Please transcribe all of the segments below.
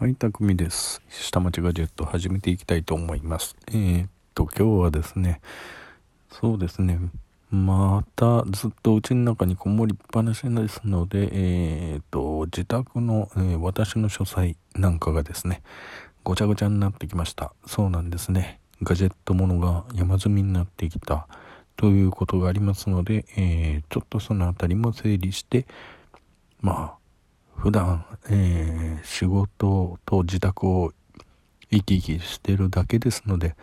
はい、たくみです。下町ガジェット始めていきたいと思います。えー、っと、今日はですね、そうですね、またずっと家の中にこもりっぱなしですので、えー、っと、自宅の、えー、私の書斎なんかがですね、ごちゃごちゃになってきました。そうなんですね。ガジェットものが山積みになってきたということがありますので、えちょっとその辺りも整理して、まあ、普段、えー、仕事と自宅を行き来してるだけですので、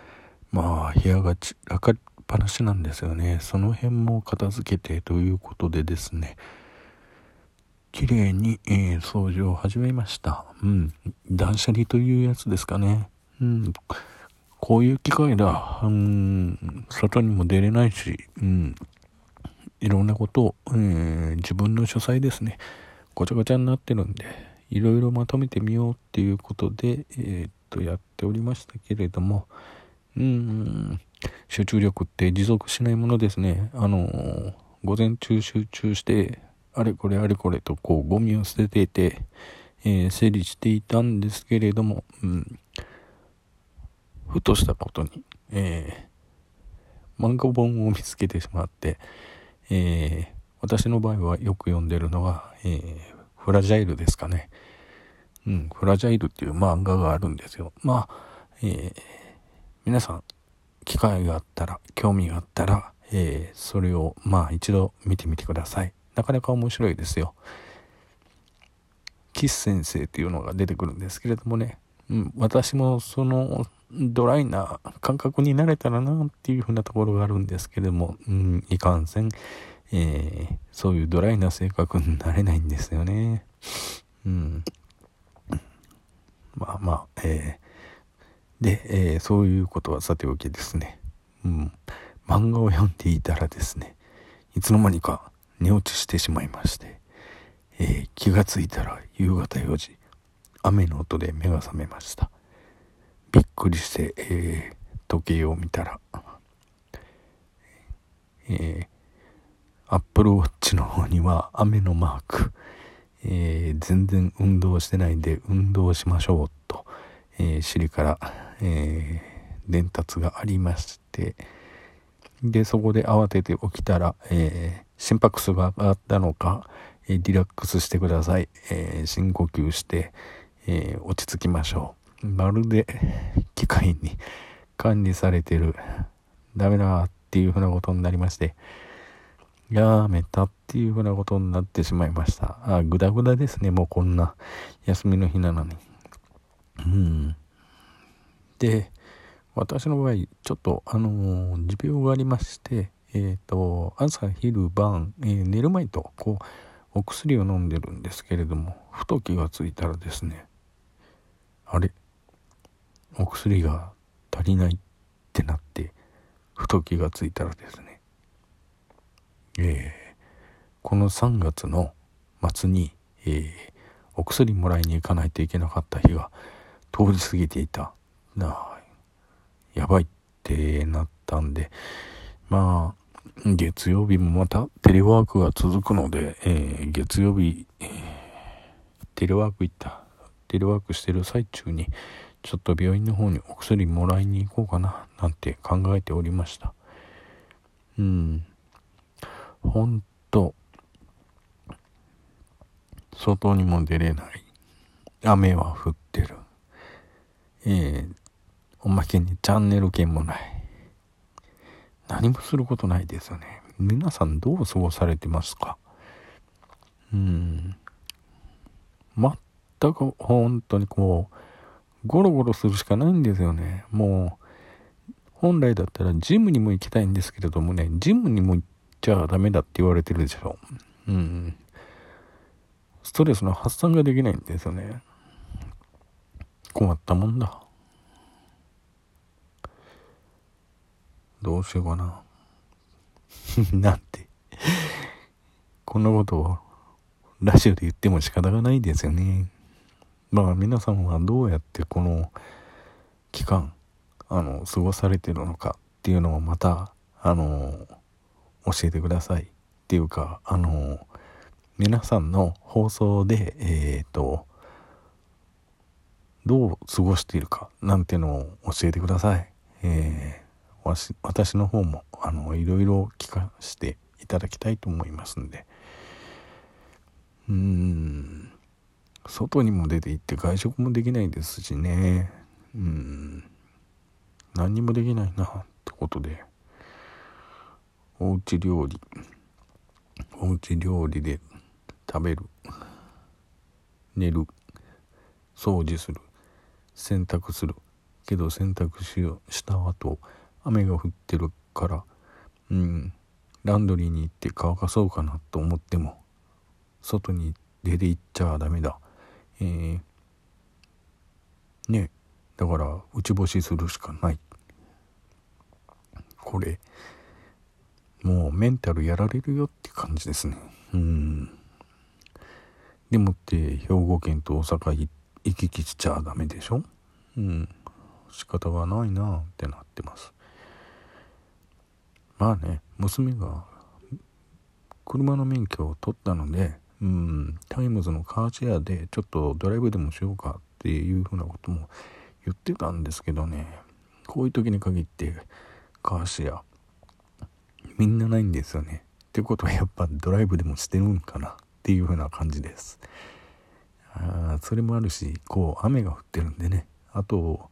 まあ、部屋が散らかっぱなしなんですよね。その辺も片付けてということでですね、綺麗に、えー、掃除を始めました。うん。断捨離というやつですかね。うん。こういう機会だ。うん。外にも出れないし、うん。いろんなことを、えー、自分の書斎ですね。ごちゃごちゃになってるんで、いろいろまとめてみようっていうことで、えー、っと、やっておりましたけれども、うーん、集中力って持続しないものですね。あのー、午前中集中して、あれこれあれこれとこうゴミを捨てていて、えー、整理していたんですけれども、うん、ふとしたことに、えー、漫画本を見つけてしまって、え私の場合はよく読んでるのは、えー、フラジャイルですかね。うん、フラジャイルっていう漫画があるんですよ。まあ、えー、皆さん、機会があったら、興味があったら、えー、それを、まあ一度見てみてください。なかなか面白いですよ。キス先生っていうのが出てくるんですけれどもね、うん、私もそのドライな感覚になれたらなっていうふうなところがあるんですけれども、うん、いかんせん、えー、そういうドライな性格になれないんですよね。うん。まあまあ、えー、で、えー、そういうことはさておきですね。うん。漫画を読んでいたらですね、いつの間にか寝落ちしてしまいまして、えー、気がついたら夕方4時、雨の音で目が覚めました。びっくりして、えー、時計を見たら、えー、アップルウォッチの方には雨のマーク、えー、全然運動してないんで運動しましょうと、えー、尻から、えー、伝達がありまして。でそこで慌てて起きたら、え心拍数が上がったのか、えリラックスしてください、え深呼吸して、え落ち着きましょう。まるで機械に管理されてる。ダメだっていうふうなことになりましてやめたっていうふうなことになってしまいました。あ、ぐだぐだですね、もうこんな休みの日なのに。うん。で、私の場合、ちょっと、あのー、持病がありまして、えっ、ー、と、朝、昼、晩、えー、寝る前と、こう、お薬を飲んでるんですけれども、ふと気がついたらですね、あれ？お薬が足りないってなって、ふと気がついたらですね、えー、この3月の末に、えー、お薬もらいに行かないといけなかった日が通り過ぎていた。なやばいってなったんで、まあ、月曜日もまたテレワークが続くので、えー、月曜日、えー、テレワーク行った、テレワークしてる最中に、ちょっと病院の方にお薬もらいに行こうかな、なんて考えておりました。うん。ほんと、外にも出れない。雨は降ってる。えー、おまけにチャンネル権もない。何もすることないですよね。皆さんどう過ごされてますか？うん。全く本当にこう、ゴロゴロするしかないんですよね。もう、本来だったらジムにも行きたいんですけれどもね、ジムにも行っちゃダメだって言われてるでしょ。うん。ストレスの発散ができないんですよね。困ったもんだ。どうしようかな。なんて。こんなことをラジオで言っても仕方がないですよね。まあ皆さんはどうやってこの期間、あの、過ごされてるのかっていうのをまた、あの、教えてください。っていうかあの皆さんの放送でえっ、ー、とどう過ごしているかなんてのを教えてください。えー、私の方もあのいろいろ聞かせていただきたいと思いますんで。うん。外にも出て行って外食もできないですしね。うん。何にもできないなってことで。おうち料理。おうち料理で食べる。寝る。掃除する。洗濯する。けど洗濯しよした後雨が降ってるからうん。ランドリーに行って乾かそうかなと思っても外に出て行っちゃダメだ。えー、ね。だから内干しするしかない。これ。もうメンタルやられるよって感じですね。うん。でもって兵庫県と大阪行き来しちゃダメでしょ？うん。仕方がないなってなってます。まあね娘が車の免許を取ったのでうん。タイムズのカーシェアでちょっとドライブでもしようかっていうふうなことも言ってたんですけどね。こういう時に限ってカーシェア。みんなないんですよね。ってことはやっぱドライブでもしてるんかなっていうふうな感じです。あそれもあるしこう雨が降ってるんでね。あと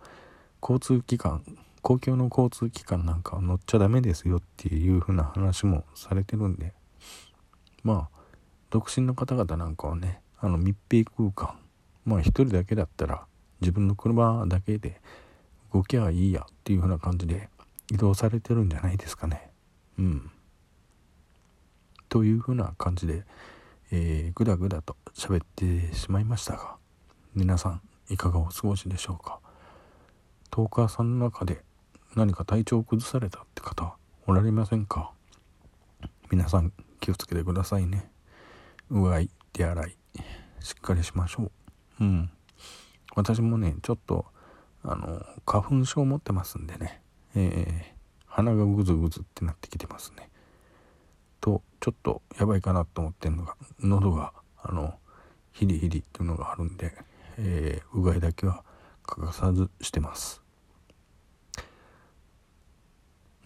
交通機関公共の交通機関なんかは乗っちゃダメですよっていうふうな話もされてるんで。まあ独身の方々なんかはねあの密閉空間。まあ一人だけだったら自分の車だけで動きゃいいやっていうふうな感じで移動されてるんじゃないですかね。うん。というふうな感じで、えー、ぐだぐだと喋ってしまいましたが皆さんいかがお過ごしでしょうか？トーカーさんの中で何か体調を崩されたって方おられませんか？皆さん気をつけてくださいね。うがい手洗いしっかりしましょう。うん。私もねちょっとあの花粉症を持ってますんでね。えー、鼻がグズグズってなってきてますね。とちょっとやばいかなと思ってるのが喉があのヒリヒリっていうのがあるんで、えー、うがいだけは欠かさずしてます。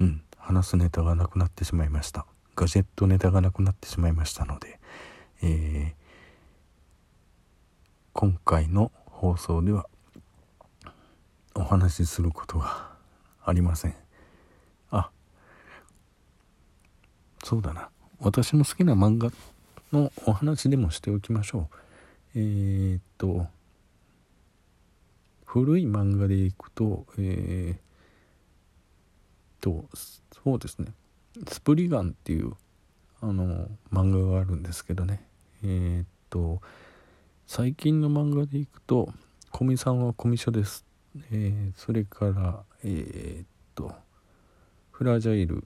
うん。話すネタがなくなってしまいました。ガジェットネタがなくなってしまいましたので、えー、今回の放送ではお話しすることがありませんあそうだな。私の好きな漫画のお話でもしておきましょう。えー、っと古い漫画でいくとえー、っとそうですね。スプリガンっていうあの漫画があるんですけどね。えー、っと最近の漫画でいくと「古見さんは古見書です」えー、それからえー、っと「フラジャイル」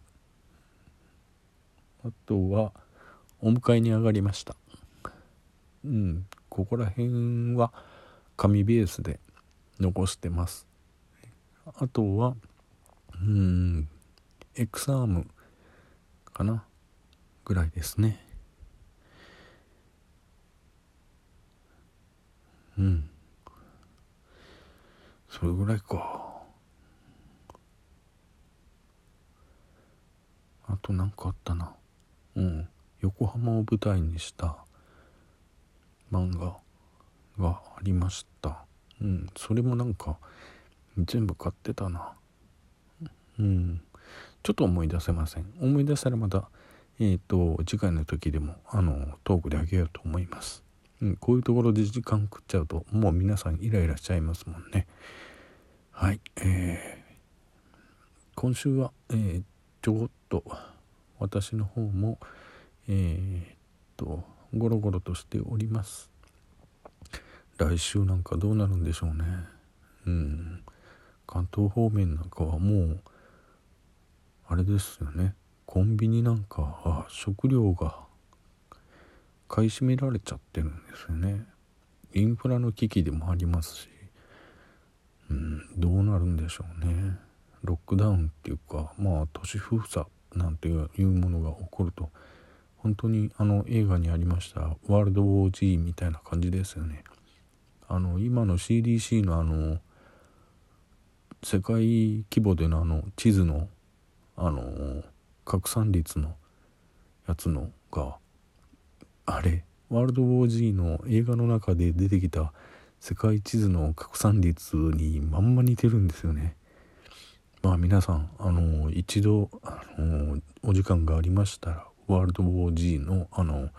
あとは「お迎えに上がりました」うんここら辺は紙ベースで残してます。あとはうんエクサームかなぐらいですね。うん。それぐらいか。あと何かあったな。うん。横浜を舞台にした漫画がありました。うん。それもなんか全部買ってたな。うん。ちょっと思い出せません。思い出したらまたえっ、ー、と次回の時でもあのトークであげようと思います、うん、こういうところで時間食っちゃうともう皆さんイライラしちゃいますもんね。はい。えー、今週は、えー、ちょこっと私の方もえー、っとゴロゴロとしております。来週なんかどうなるんでしょうね。うん。関東方面なんかはもうあれですよね。コンビニなんか食料が買い占められちゃってるんですよね。インフラの危機でもありますし。うんどうなるんでしょうね。ロックダウンっていうかまあ都市封鎖。なんていうものが起こると本当にあの映画にありましたワールドウォー G みたいな感じですよねあの今の CDC のあの世界規模でのあの地図のあの拡散率のやつのがあれワールド・ウォー・ G の映画の中で出てきた世界地図の拡散率にまんま似てるんですよね。まあ皆さんあの一度あのお時間がありましたらワールド・ウォー・ G のあの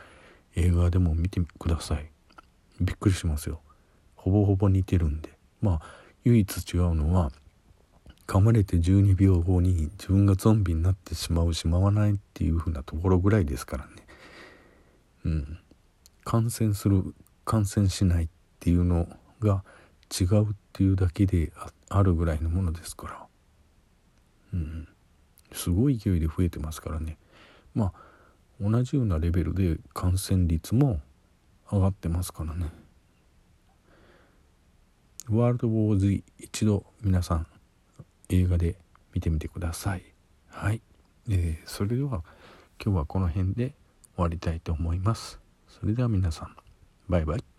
映画でも見てください。びっくりしますよ。ほぼほぼ似てるんで。まあ唯一違うのは噛まれて12秒後に自分がゾンビになってしまうしまわないっていう風なところぐらいですからねうん感染する感染しないっていうのが違うっていうだけであるぐらいのものですからうんすごい勢いで増えてますからねまあ同じようなレベルで感染率も上がってますからねワールド・ウォーズ一度皆さん映画で見てみてください。はい。えー、それでは今日はこの辺で終わりたいと思います。それでは皆さん、バイバイ。